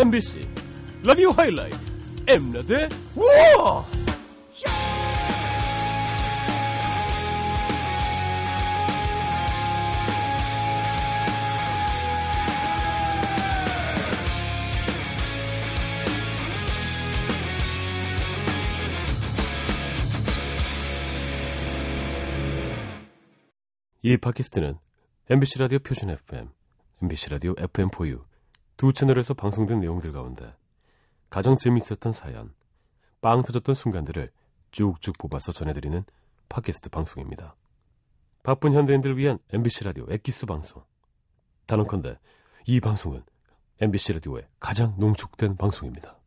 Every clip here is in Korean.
MBC 라디오 하이라이트 엠라드 우와 이 팟캐스트는 MBC 라디오 표준 FM, MBC 라디오 FM4U 두 채널에서 방송된 내용들 가운데 가장 재미있었던 사연, 빵 터졌던 순간들을 쭉쭉 뽑아서 전해드리는 팟캐스트 방송입니다. 바쁜 현대인들을 위한 MBC 라디오 엑기스 방송. 단언컨대 이 방송은 MBC 라디오의 가장 농축된 방송입니다.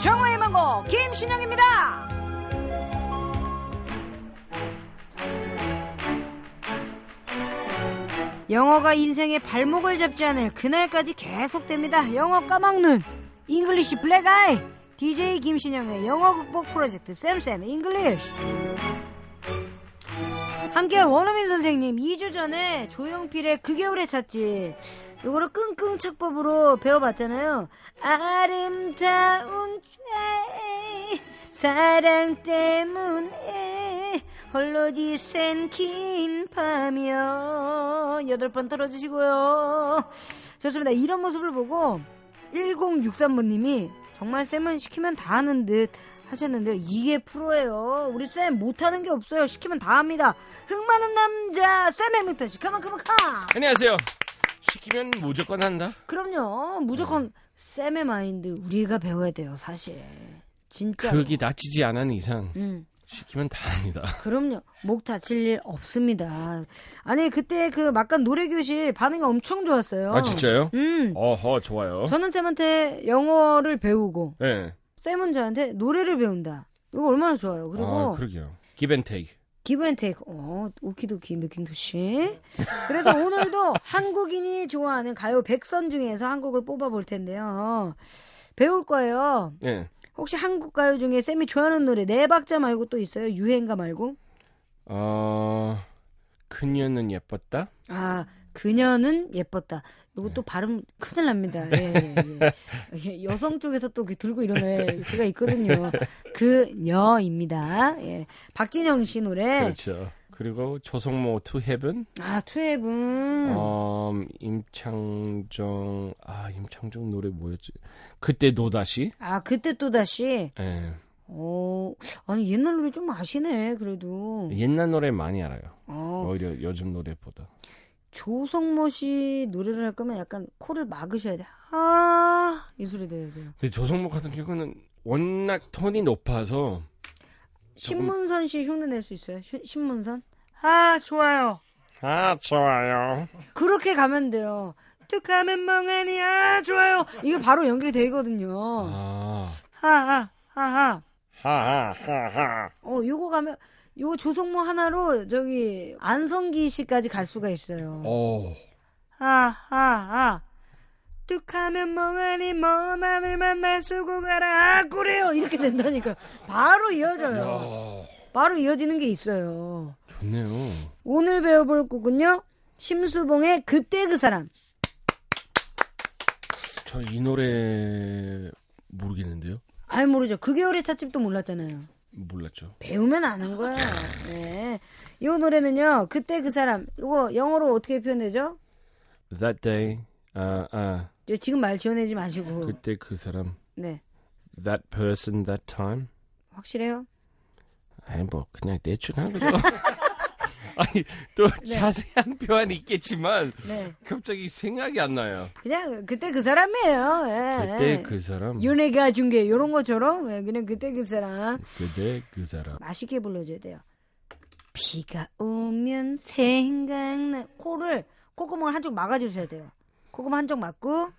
정오의 희망곡 김신영입니다. 영어가 인생의 발목을 잡지 않을 그날까지 계속됩니다. 영어 까막눈. English black eye DJ 김신영의 영어 극복 프로젝트 쌤쌤 English 함께할 원어민 선생님 2주 전에 조용필의 그 겨울의 찻집 요거를 끙끙 착법으로 배워봤잖아요. 아름다운 죄 사랑 때문에 홀로 지샌 긴 밤이여 여덟 번 들어주시고요 좋습니다 이런 모습을 보고 1063번님이 정말 쌤은 시키면 다 하는 듯 하셨는데요. 이게 프로예요. 우리 쌤 못하는 게 없어요. 시키면 다 합니다. 흥 많은 남자 쌤 행미터씨 가만 가만 가. 안녕하세요. 시키면 무조건 한다. 그럼요. 무조건 쌤의 마인드 우리가 배워야 돼요. 사실. 진짜. 그게 다치지 않은 이상 음. 시키면 다 합니다. 그럼요. 목 다칠 일 없습니다. 아니 그때 그 막간 노래 교실 반응이 엄청 좋았어요. 아 진짜요? 음. 어허 좋아요. 저는 쌤한테 영어를 배우고 네. 쌤은 저한테 노래를 배운다. 이거 얼마나 좋아요. 그리고 아 그러게요. 기벤테이크. 기브앤테이크. 어, 오키도키 느낌도시. 그래서 오늘도 한국인이 좋아하는 가요 100선 중에서 한 곡을 뽑아볼 텐데요. 배울 거예요. 네. 혹시 한국 가요 중에 쌤이 좋아하는 노래 네 박자 말고 또 있어요? 유행가 말고? 어 그녀는 예뻤다. 아, 그녀는 예뻤다. 이것도 발음 큰일 납니다. 예, 예, 예. 예, 여성 쪽에서 또 들고 이러는 수가 있거든요. 그녀입니다. 예. 박진영 씨 노래. 그렇죠. 그리고 조성모 To Heaven. 아, To Heaven은. 어 임창정 아 임창정 노래 뭐였지? 그때 또다시. 아, 그때 또다시. 예. 어, 아니, 옛날 노래 좀 아시네, 그래도. 옛날 노래 많이 알아요. 어, 오히려 요즘 노래보다. 조성모 씨 노래를 할 거면 약간 코를 막으셔야 돼. 아, 이 소리 내야 돼요. 근데 조성모 같은 경우는 워낙 톤이 높아서 신문선 씨 흉내 낼 수 있어요? 시- 신문선? 아, 좋아요. 아 좋아요. 그렇게 가면 돼요. 툭하면 멍하니, 아, 좋아요. 이게 바로 연결이 되거든요. 아 하하, 하하. 하하 하하. 어, 요거 가면, 요거 조성모 하나로 저기 안성기 씨까지 갈 수가 있어요. 오. 하하 하. 뚝하면 멍하니 먼 하늘 만날 수고 가라 아 그래요 이렇게 된다니까 바로 이어져요 야, 바로 이어지는 게 있어요 좋네요. 오늘 배워볼 곡은요 심수봉의 그때 그 사람 저 이 노래 모르겠는데요. 아이 모르죠 그 겨울의 찻집도 몰랐잖아요 몰랐죠. 배우면 아는 거야 네. 이 노래는요 그때 그 사람 이거 영어로 어떻게 표현되죠 That day. 아, 아. 저 지금 말 지어내지 마시고 그때 그 사람. 네 That person, that time. 확실해요 아니 뭐 그냥 대충 한 거죠. 아니 또 네. 자세한 표현이 있겠지만 네 갑자기 생각이 안 나요. 그냥 그때 그 사람이에요 예. 그때 그 사람. 연예가 중계 이런 것처럼 예, 그냥 그때 그 사람 그때 그 사람. 맛있게 불러줘야 돼요. 비가 오면 생각나 코를 콧구멍을 한쪽 막아주셔야 돼요. 콧구멍 한쪽 막고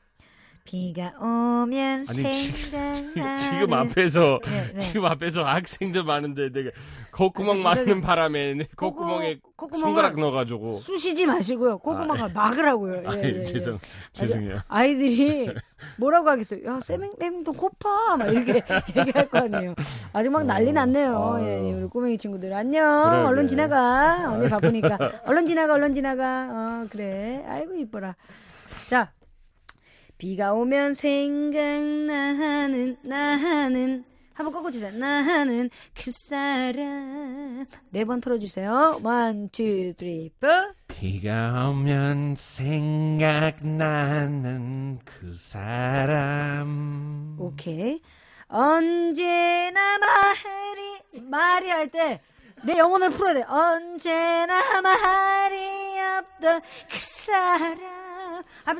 비가 오면 아니, 지- 생각나는 지금 앞에서 네, 네. 지금 앞에서 학생들 많은데 내가 콧구멍 저기- 바람에 내 콧구- 콧구멍에 손가락 넣어가지고 쑤시지 마시고요. 콧구멍을 막으라고요. 아, 예, 예, 예. 죄송 죄송해요. 아이들이 뭐라고 하겠어요? 야, 쌤맹쌤도 코파 막 이렇게 얘기할 거 아니에요. 아직 막 난리 났네요. 아유. 예, 예, 우리 꼬맹이 친구들 안녕. 그러게. 얼른 지나가. 언니 바쁘니까 얼른 지나가, 얼른 지나가. 어 그래. 아이고 이뻐라. 자, 비가 오면 생각나는 나는 한번 꺾어주세요. 나는 그 사람 네번 틀어주세요. One, two, three, four. 비가 오면 생각나는 그 사람. 오케이. 언제나 말이 말이 할 때 내 영혼을 풀어야 돼. 언제나 말이 없던 그 사람.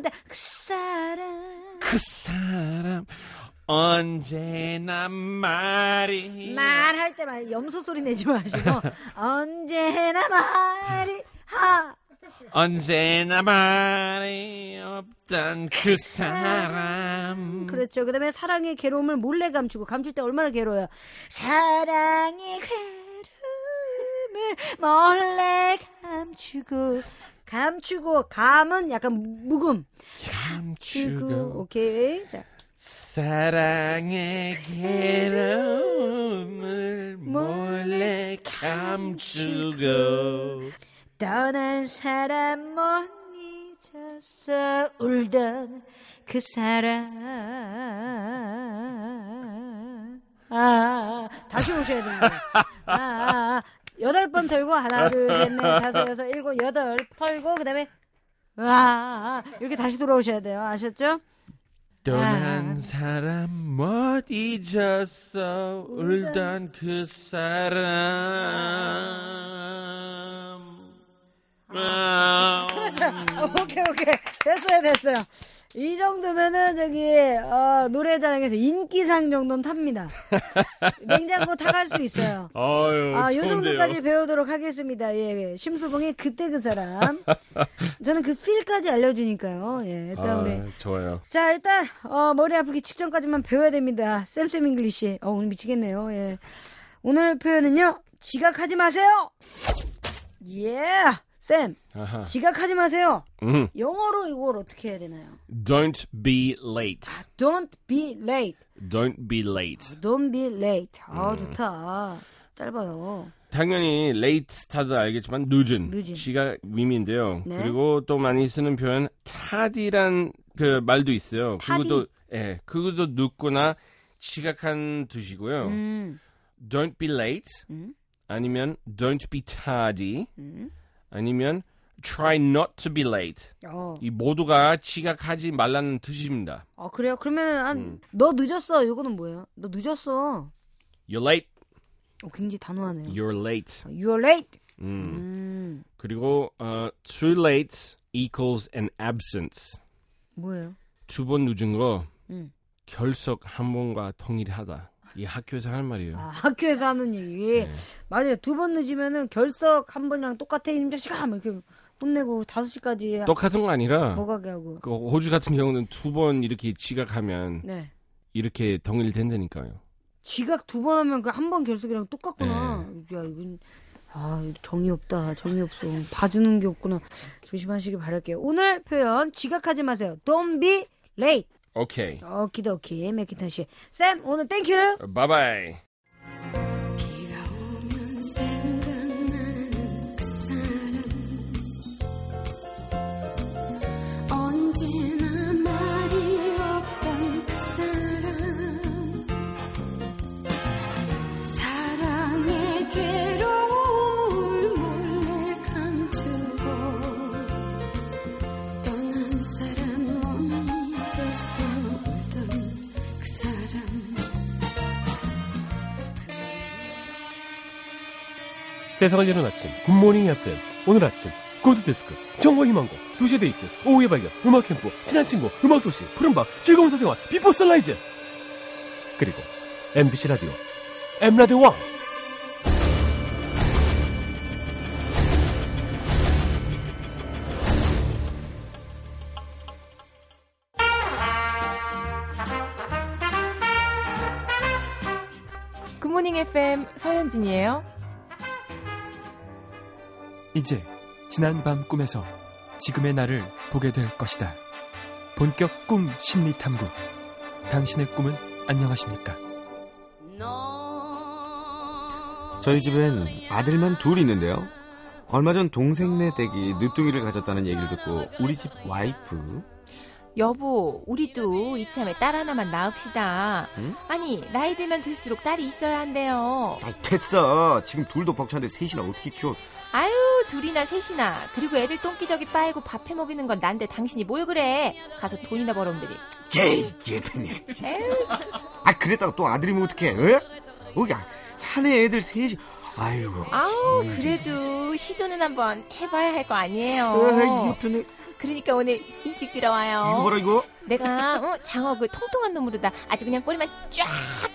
돼. 그 사람. 그 사람 언제나 말이 말할 때말 염소 소리 내지 마시고 언제나 말이 하. 언제나 말이 없던 그 사람 그렇죠. 그 다음에 사랑의 괴로움을 몰래 감추고 감출 때 얼마나 괴로워요. 사랑의 괴로움을 몰래 감추고 감추고 감은 약간 묵음. 추고 감추고 오케이. 자. 사랑의 괴로움을 몰래 감추고 떠난 사람 못 잊었어 울던 그 사람 아 다시 오셔야 됩니다 아, 아, 아. 여덟 번 털고 하나 둘셋넷 다섯 여섯 일곱 여덟 털고 그다음에 와 이렇게 다시 돌아오셔야 돼요 아셨죠? 떠난 아. 사람 못 잊었어 울던 그 사람 아. 그렇죠. 오케이 오케이 됐어요 됐어요. 이 정도면은 저기 어, 노래자랑에서 인기상 정도는 탑니다. 냉장고 타갈 수 있어요. 아유, 아, 요 좋은데요. 정도까지 배우도록 하겠습니다. 예, 예. 심수봉의 그때 그 사람. 저는 그 필까지 알려주니까요. 예, 일단 우리. 아, 좋아요. 자, 일단, 어, 머리 아프기 직전까지만 배워야 됩니다. 쌤쌤 English. 어, 오늘 미치겠네요. 예. 오늘 표현은요, 지각하지 마세요! 예! 쌤, 아하. 지각하지 마세요! 음. 영어로 이걸 어떻게 해야 되나요? Don't be late. Don't be late. Don't be late. Don't be late. 음. 아, 좋다. 짧아요. 당연히 late 다들 알겠지만 늦은, 늦은. 시가 의미인데요. 네. 그리고 또 많이 쓰는 표현 tardy란 그 말도 있어요. tardy. 그것도 예, 그것도 늦거나 지각한 뜻이고요. 음, Don't be late. 음. 아니면 don't be tardy. 음. 아니면 try not to be late. 어. 이 모두가 지각하지 말라는 뜻입니다. 아, 그래요? 그러면, 한, 음. 너 늦었어. 이거는 뭐예요? 너 늦었어. You're late. 어, 굉장히 단호하네요. You're late. You're late. 음. 음, 그리고 어, too late equals an absence. 뭐예요? 두 번 늦은 거 음. 결석 한 번과 동일하다. 이 학교에서 하는 말이에요. 아, 학교에서 하는 얘기. 네. 맞아요. 두 번 늦으면은 결석 한 번이랑 똑같아. 이놈 자식아! 막 이렇게 혼내고 다섯 시까지 똑같은 거 아니라 못 가게 하고. 그 호주 같은 경우는 두 번 이렇게 지각하면 네. 이렇게 동일된다니까요. 지각 두 번 하면 그 한 번 결석이랑 똑같구나. 네. 야, 이건, 아, 정이 없다. 정이 없어. 봐주는 게 없구나. 조심하시길 바랄게요. 오늘 표현, 지각하지 마세요. Don't be late. 오케이. okey-dokey, 맥키턴 씨. 쌤, 오늘 thank you! 바이바이. 세상을 여는 아침 Good Morning FM. 오늘 아침 골드디스크 정오의 희망곡 두시 데이트 오후의 발견 음악캠프 친한 친구 음악도시 푸른밤 즐거운 사생활 Before Sunrise. 그리고 MBC 라디오 M라디오 왕 굿모닝 FM 서현진이에요. 이제 지난 밤 꿈에서 지금의 나를 보게 될 것이다. 본격 꿈 심리 탐구. 당신의 꿈은 안녕하십니까? 저희 집엔 아들만 둘 있는데요. 얼마 전 동생네 댁이 늦둥이를 가졌다는 얘기를 듣고 우리 집 와이프 여보, 우리도 이참에 딸 하나만 낳읍시다. 응? 아니, 나이 들면 들수록 딸이 있어야 한대요. 아 됐어 지금 둘도 벅차는데 셋이나 어떻게 키워 아유, 둘이나 셋이나. 그리고 애들 똥기저귀 빨고 밥해 먹이는 건 난데 당신이 뭘 그래? 가서 돈이나 벌어오면 되지. 제이 에휴, 아 그랬다가 또 아들이 면 어떡해 어? 어, 야 사내 애들 셋이 아이고 아우, 참, 그래도 시도는 한번 해봐야 할 거 아니에요. 어, 예편해 그러니까 오늘 일찍 들어와요. 이거 봐라 이거 내가 어, 장어 그 통통한 놈으로 다 아주 그냥 꼬리만 쫙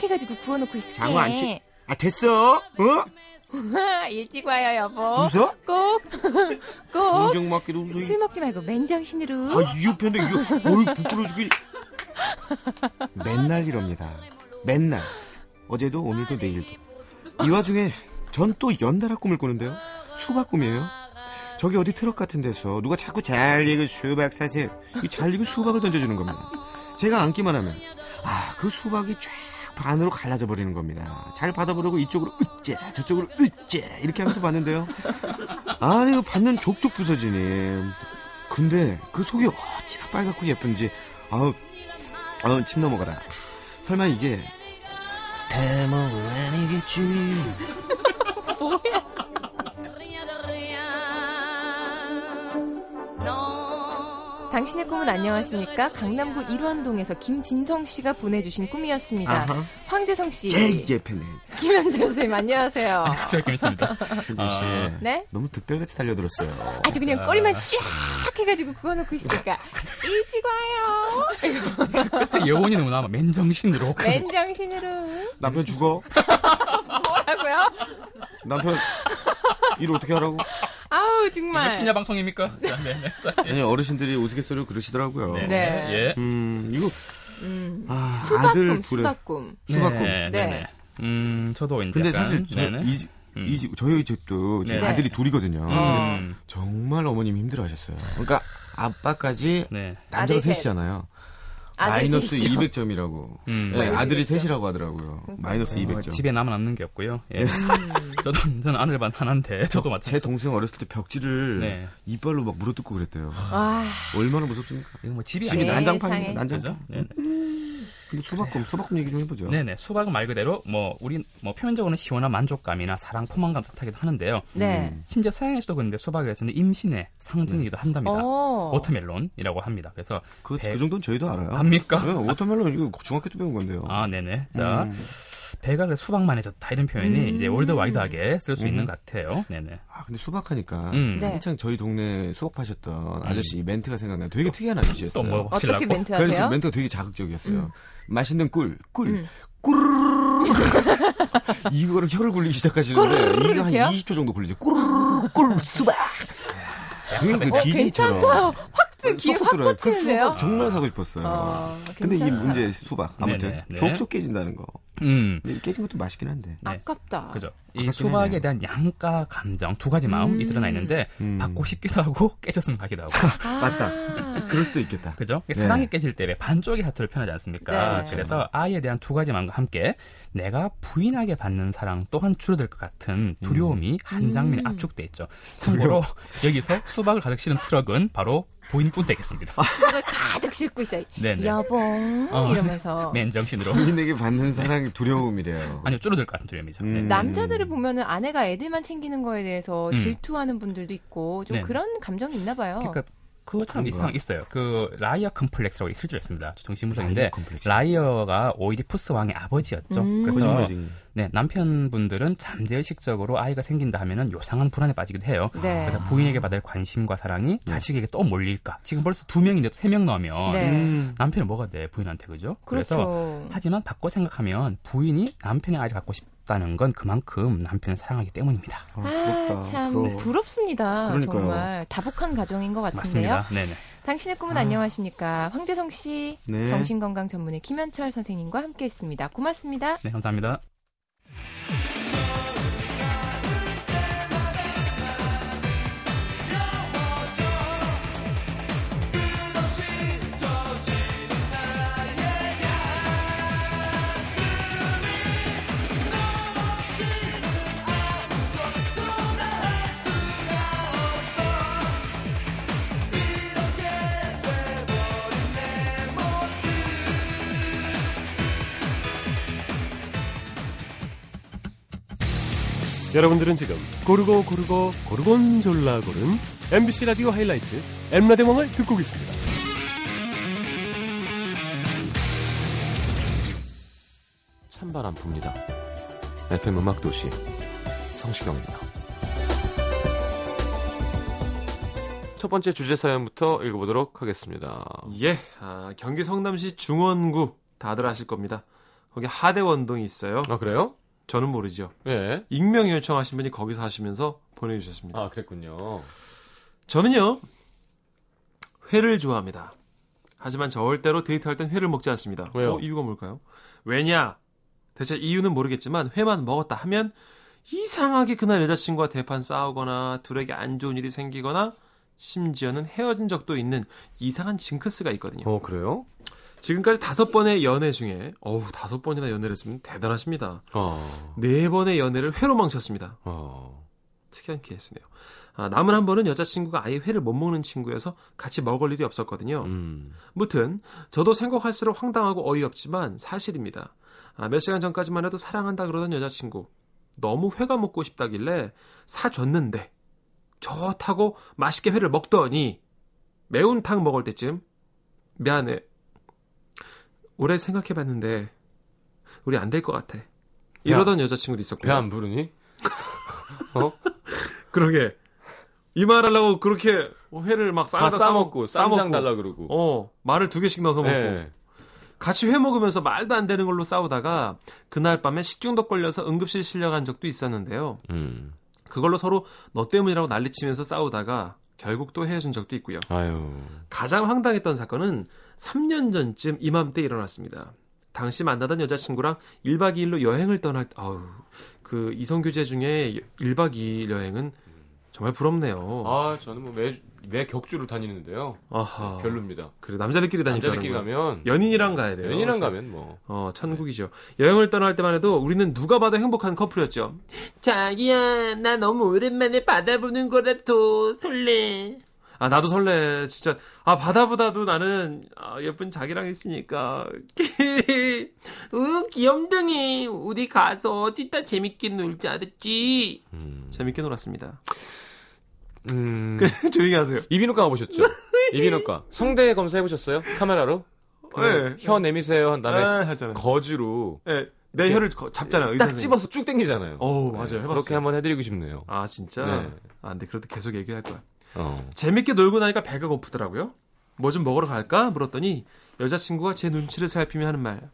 해가지고 구워놓고 있을게. 장어 안 치- 아 됐어 어? 일찍 와요 여보. 웃어? 꼭, 꼭. 인정 맞기도 웃어 술 먹지 말고 맨정신으로. 아, 이 옆에인데 이거 어이 부끄러워 죽이. 맨날 이럽니다. 맨날. 어제도 오늘도 내일도. 이 와중에 전 또 연달아 꿈을 꾸는데요. 수박 꿈이에요. 저기 어디 트럭 같은 데서 누가 자꾸 잘 익은 수박 사세요. 이 잘 익은 수박을 던져주는 겁니다. 제가 앉기만 하면 아 그 수박이 쫙 반으로 갈라져 버리는 겁니다. 잘 받아보려고 이쪽으로 으째 저쪽으로 으째 이렇게 하면서 봤는데요. 아니 이거 받는 족족 부서지니. 근데 그 속이 어찌나 빨갛고 예쁜지 아우 아우 침 넘어가라. 설마 이게 대목은 아니겠지. 당신의 꿈은 안녕하십니까? 강남구 일원동에서 김진성 씨가 보내주신 꿈이었습니다. 아하. 황재성 씨, 제일 예쁘네. 김현철 선생님 안녕하세요. 안녕하세요, 김입니다 현진 씨. 네? 너무 득달같이 달려들었어요. 아주 그냥 꼬리만 쫙 해가지고 구워놓고 있으니까 일찍 와요. 끝에 여운이 너무나 맨정신으로. 맨정신으로 남편 죽어? 뭐라고요? 남편 일 어떻게 하라고? 아우 정말. 심야 방송입니까? 네, 네. 자, 예. 아니 어르신들이 우스갯소리로 그러시더라고요. 네. 네. 예. 음 이거 음. 아, 수박꿈, 수박꿈. 수박꿈. 네, 네. 네. 네. 음, 저도 이제 근데 약간, 사실 저, 네네. 이, 집- 음. 이 집, 저희 집도 지금 네. 아들이 둘이거든요. 음, 정말 어머님이 힘들어하셨어요. 그러니까 아빠까지 네. 남자가. 셋이잖아요. 마이너스 셋이죠. 200점이라고. 음. 네, 뭐 아들이 이러겠죠. 셋이라고 하더라고요. 마이너스 어, 200점. 집에 남아남는 게 없고요. 예. 음. 저도 저는 아들 반 하나인데 저도 제 마찬가지. 동생 어렸을 때 벽지를 네. 이빨로 막 물어뜯고 그랬대요. 와, 얼마나 무섭습니까? 이거 뭐 집이 집이 네. 난장판이에요, 세상에. 난장판. 그죠? 근데 수박꿈, 수박꿈 얘기 좀 해보죠. 네네. 수박은 말 그대로 뭐 우리 뭐 표면적으로는 시원한 만족감이나 사랑, 포만감 뜻하기도 하는데요. 네. 음. 심지어 서양에서도 그런데 수박에서는 임신의 상징이기도 한답니다. 어. watermelon이라고 합니다. 그래서 그, 배- 그 정도는 저희도 알아요. 합니까? 네, watermelon 이거 중학교 때 배운 건데요. 아, 네네. 자, 음. 배가 그래 수박만 해졌다 이런 표현이 음. 이제 worldwide하게 쓸수 음. 있는 것 같아요. 네네. 아, 근데 수박하니까 음. 네. 한창 저희 동네 수박 파셨던 아저씨 멘트가 생각나요. 되게 특이한 아저씨였어요. 또 뭐. 어떻게 멘트 하세요? 멘트가 되게 자극적이었어요. 음. 맛있는 꿀, 꿀, 음. 꿀. 이거를 혀를 굴리기 시작하시는데 이거 한 이렇게요? 20초 정도 굴리죠. 꿀, 꿀, 수박. 되게 그 어. 괜찮다. 확 귀에 확그 꽂히는데요? 수박 정말 사고 싶었어요. 어, 근데 괜찮다. 문제 수박. 아무튼 네네, 네. 족족 깨진다는 거. 음. 근데 깨진 것도 맛있긴 한데. 네. 아깝다. 그죠. 이 아깝긴 수박에 하네요. 대한 양가 감정 두 가지 마음이 음. 드러나 있는데 음. 받고 싶기도 하고 깨졌으면 가기도 하고. 아. 맞다. 그럴 수도 있겠다. 그죠? 네. 사랑이 깨질 때왜 반쪽의 하트를 표현하지 않습니까? 네. 그래서 아이에 대한 두 가지 마음과 함께 내가 부인하게 받는 사랑 또한 줄어들 것 같은 두려움이 한 장면에 음. 압축돼 있죠. 참고로 여기서 수박을 가득 실은 트럭은 바로 부인뿐 되겠습니다. 그걸 가득 싣고 있어요. 네네. 여봉 어. 이러면서. 맨정신으로. 부인에게 받는 사랑이 두려움이래요. 아니요, 줄어들 것 같은 두려움이죠. 네. 음. 남자들을 보면은 아내가 애들만 챙기는 거에 대해서 음. 질투하는 분들도 있고 좀 네. 그런 감정이 있나 봐요. 그러니까 그것처럼 그런가? 이상 있어요. 그 라이오스 컴플렉스라고 실제로 있습니다. 라이오스 정신분석인데 컴플렉스. 라이오스가 오이디푸스 왕의 아버지였죠. 음. 그래서. 네, 남편분들은 잠재의식적으로 아이가 생긴다 하면은 요상한 불안에 빠지기도 해요. 네. 그래서 부인에게 받을 관심과 사랑이 자식에게 또 몰릴까? 지금 벌써 두 명인데 세 명 넣으면 네. 음. 남편이 뭐가 돼 부인한테 그죠? 래서 그렇죠. 하지만 바꿔 생각하면 부인이 남편의 아이를 갖고 싶 다는 건 그만큼 남편을 사랑하기 때문입니다. 아, 아, 부럽다. 참 부러워. 부럽습니다. 그러니까요. 정말 다복한 가정인 것 같은데요. 맞습니다. 네네. 당신의 꿈은 안녕하십니까? 황재성 씨, 네. 정신건강 전문의 김현철 선생님과 함께했습니다. 고맙습니다. 네, 감사합니다. 여러분들은 지금 고르고 고르고 고르곤졸라 고른 MBC 라디오 하이라이트 엠라대왕을 듣고 계십니다. 찬바람 붑니다. FM 음악도시 성시경입니다. 첫 번째 주제 사연부터 읽어보도록 하겠습니다. 예, 아, 경기 성남시 중원구 다들 아실 겁니다. 거기 하대원동이 있어요. 아 그래요? 저는 모르죠. 예. 익명 요청하신 분이 거기서 하시면서 보내주셨습니다. 아 그랬군요. 저는요 회를 좋아합니다. 하지만 절대로 데이트할 땐 회를 먹지 않습니다. 왜요? 어, 이유가 뭘까요? 왜냐? 대체 이유는 모르겠지만 회만 먹었다 하면 이상하게 그날 여자친구와 대판 싸우거나 둘에게 안 좋은 일이 생기거나 심지어는 헤어진 적도 있는 이상한 징크스가 있거든요. 어 그래요? 지금까지 다섯 번의 연애 중에 어우 다섯 번이나 연애를 했으면 대단하십니다. 어. 네 번의 연애를 회로 망쳤습니다. 어. 특이한 케이스네요. 아, 남은 한 번은 여자친구가 아예 회를 못 먹는 친구여서 같이 먹을 일이 없었거든요. 음. 무튼 저도 생각할수록 황당하고 어이없지만 사실입니다. 아, 몇 시간 전까지만 해도 사랑한다 그러던 여자친구 너무 회가 먹고 싶다길래 사줬는데 좋다고 맛있게 회를 먹더니 매운탕 먹을 때쯤 미안해 오래 생각해봤는데 우리 안 될 것 같아 이러던 여자친구도 있었고요. 배안 부르니? 어? 그러게 이 말하려고 그렇게 회를 막다 싸다 싸먹고 쌈장. 달라 그러고. 어 말을 두 개씩 넣어서 먹고 예. 같이 회 먹으면서 말도 안 되는 걸로 싸우다가 그날 밤에 식중독 걸려서 응급실 실려간 적도 있었는데요. 음. 그걸로 서로 너 때문이라고 난리치면서 싸우다가 결국 또 헤어진 적도 있고요. 아유. 가장 황당했던 사건은 3년 전쯤 이맘때 일어났습니다. 당시 만나던 여자친구랑 1박 2일로 여행을 떠날 때, 아우, 그 이성 교제 중에 1박 2일 여행은 정말 부럽네요. 아 저는 뭐 매 매 격주로 다니는데요. 아하. 별로입니다. 그래, 남자들끼리 다니까. 남자들끼리 가면 연인이랑 가야 돼요. 연인이랑 가면 뭐. 어, 천국이죠. 여행을 떠날 때만 해도 우리는 누가 봐도 행복한 커플이었죠. 자기야, 나 너무 오랜만에 바다 보는 거라도 설레. 아, 나도 설레. 진짜. 아, 바다보다도 나는 아, 예쁜 자기랑 있으니까. 응, 귀염둥이. 우리 가서 진짜 재밌게 놀자, 알았지? 음. 재밌게 놀았습니다. 음. 조용히 하세요. 이비인후과 가보셨죠? 이비인후과 성대 검사 해보셨어요? 카메라로? 네. 혀 내미세요 한 다음에 아, 하잖아요. 거즈로 네, 내 혀를 거- 잡잖아요. 딱 선생님. 집어서 쭉 당기잖아요. 어우, 맞아요. 해봤어요. 그렇게 한번 해드리고 싶네요. 아, 진짜? 네. 아, 근데 그래도 계속 얘기할 거야. 어. 재밌게 놀고 나니까 배가 고프더라고요. 뭐 좀 먹으러 갈까? 물었더니 여자친구가 제 눈치를 살피며 하는 말.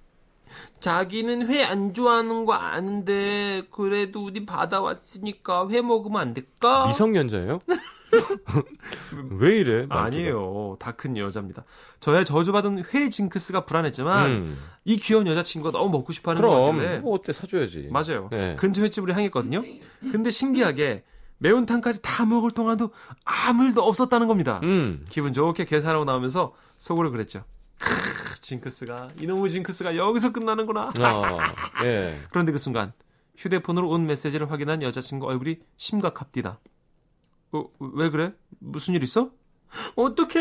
자기는 회 안 좋아하는 거 아는데 그래도 우리 바다 왔으니까 회 먹으면 안 될까? 미성년자예요? 왜 이래? 말투가? 아니에요. 다 큰 여자입니다. 저의 저주받은 회 징크스가 불안했지만 음. 이 귀여운 여자친구가 너무 먹고 싶어하는 거 그럼 같길래 뭐 어때 사줘야지. 맞아요. 네. 근처 횟집으로 향했거든요. 근데 신기하게 매운탕까지 다 먹을 동안도 아무 일도 없었다는 겁니다. 음. 기분 좋게 계산하고 나오면서 속으로 그랬죠. 크, 징크스가 이놈의 징크스가 여기서 끝나는구나. 아, 예. 그런데 그 순간 휴대폰으로 온 메시지를 확인한 여자친구 얼굴이 심각합디다. 어, 왜 그래? 무슨 일 있어? 어떡해.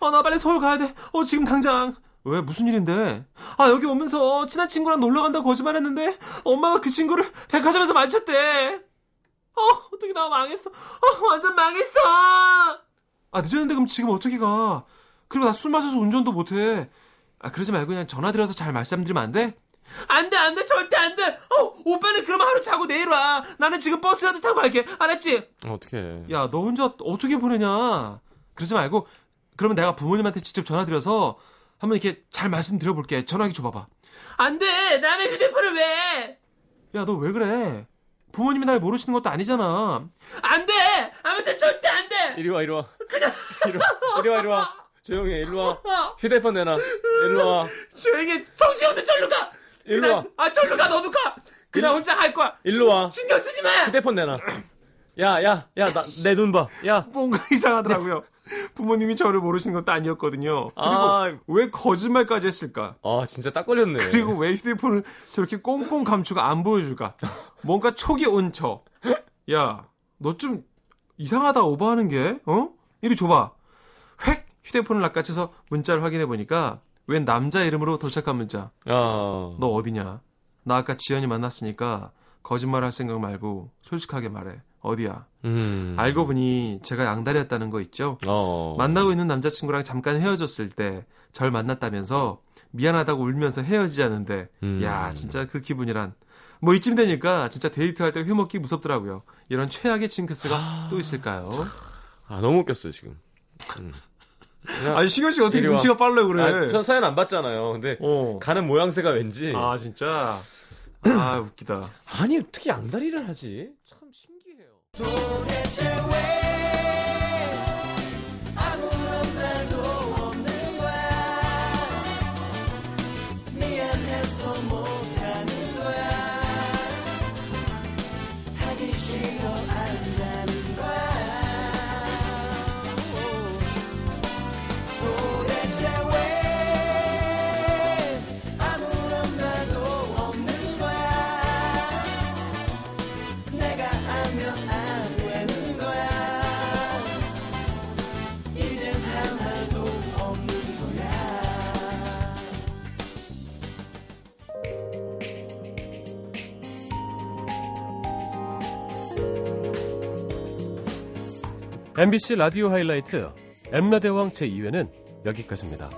아, 나 빨리 서울 가야 돼. 어, 지금 당장. 왜? 무슨 일인데? 아, 여기 오면서 친한 친구랑 놀러 간다고 거짓말 했는데, 엄마가 그 친구를 백화점에서 마주쳤대. 어, 어떻게 나 망했어. 어, 완전 망했어. 아, 늦었는데 그럼 지금 어떻게 가? 그리고 나 술 마셔서 운전도 못해. 아, 그러지 말고 그냥 전화 드려서 잘 말씀드리면 안 돼? 안 돼, 안 돼, 절대 안 돼! 어, 오빠는 그럼 하루 자고 내일 와. 나는 지금 버스라도 타고 갈게. 알았지? 어떻게? 야, 너 혼자 어떻게 보내냐? 그러지 말고, 그러면 내가 부모님한테 직접 전화 드려서 한번 이렇게 잘 말씀드려볼게. 전화기 줘봐봐. 안 돼! 남의 휴대폰을 왜! 야, 너 왜 그래? 부모님이 날 모르시는 것도 아니잖아. 안 돼! 아무튼 절대 안 돼! 이리 와, 이리 와. 이리 와, 이리 와, 이리 와. 조용히 해, 일로 와. 휴대폰 내놔. 일로 와. 조용히 성시 형도 절로 가! 일로 그냥, 와. 아, 절로 가, 너도 가! 그냥 혼자 할 거야! 일로 와. 신 경 쓰지 마! 휴대폰 내놔. 야, 야, 야, 나, 내 눈 봐. 야. 뭔가 이상하더라고요. 부모님이 저를 모르시는 것도 아니었거든요. 그리고 아. 왜 거짓말까지 했을까? 아, 진짜 딱 걸렸네. 그리고 왜 휴대폰을 저렇게 꽁꽁 감추고 안 보여줄까? 뭔가 촉이 온 척. 야, 너 좀 이상하다 오버하는 게, 어? 이리 줘봐. 획! 휴대폰을 낚아채서 문자를 확인해 보니까 웬 남자 이름으로 도착한 문자. 아. 너 어디냐? 나 아까 지연이 만났으니까 거짓말 할 생각 말고 솔직하게 말해. 어디야? 음. 알고 보니 제가 양다리였다는 거 있죠? 어. 만나고 있는 남자친구랑 잠깐 헤어졌을 때 절 만났다면서 미안하다고 울면서 헤어지자는데 음. 야 진짜 그 기분이란 뭐 이쯤 되니까 진짜 데이트할 때 회먹기 무섭더라고요. 이런 최악의 징크스가 또 있을까요? 아, 너무 웃겼어요, 지금. 음. 아니 시경 씨 어떻게. 눈치가 빨라 그래? 아, 전 사연 안 봤잖아요. 근데 어. 가는 모양새가 왠지 아 진짜 아 웃기다. 아니 어떻게 양다리를 하지? 참 신기해요. MBC 라디오 하이라이트 엠라대왕 제2회는 여기까지입니다.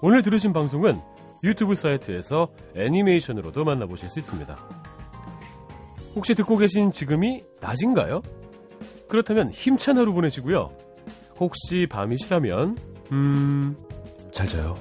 오늘 들으신 방송은 유튜브 사이트에서 애니메이션으로도 만나보실 수 있습니다. 혹시 듣고 계신 지금이 낮인가요? 그렇다면 힘찬 하루 보내시고요. 혹시 밤이시라면 음... 잘 자요.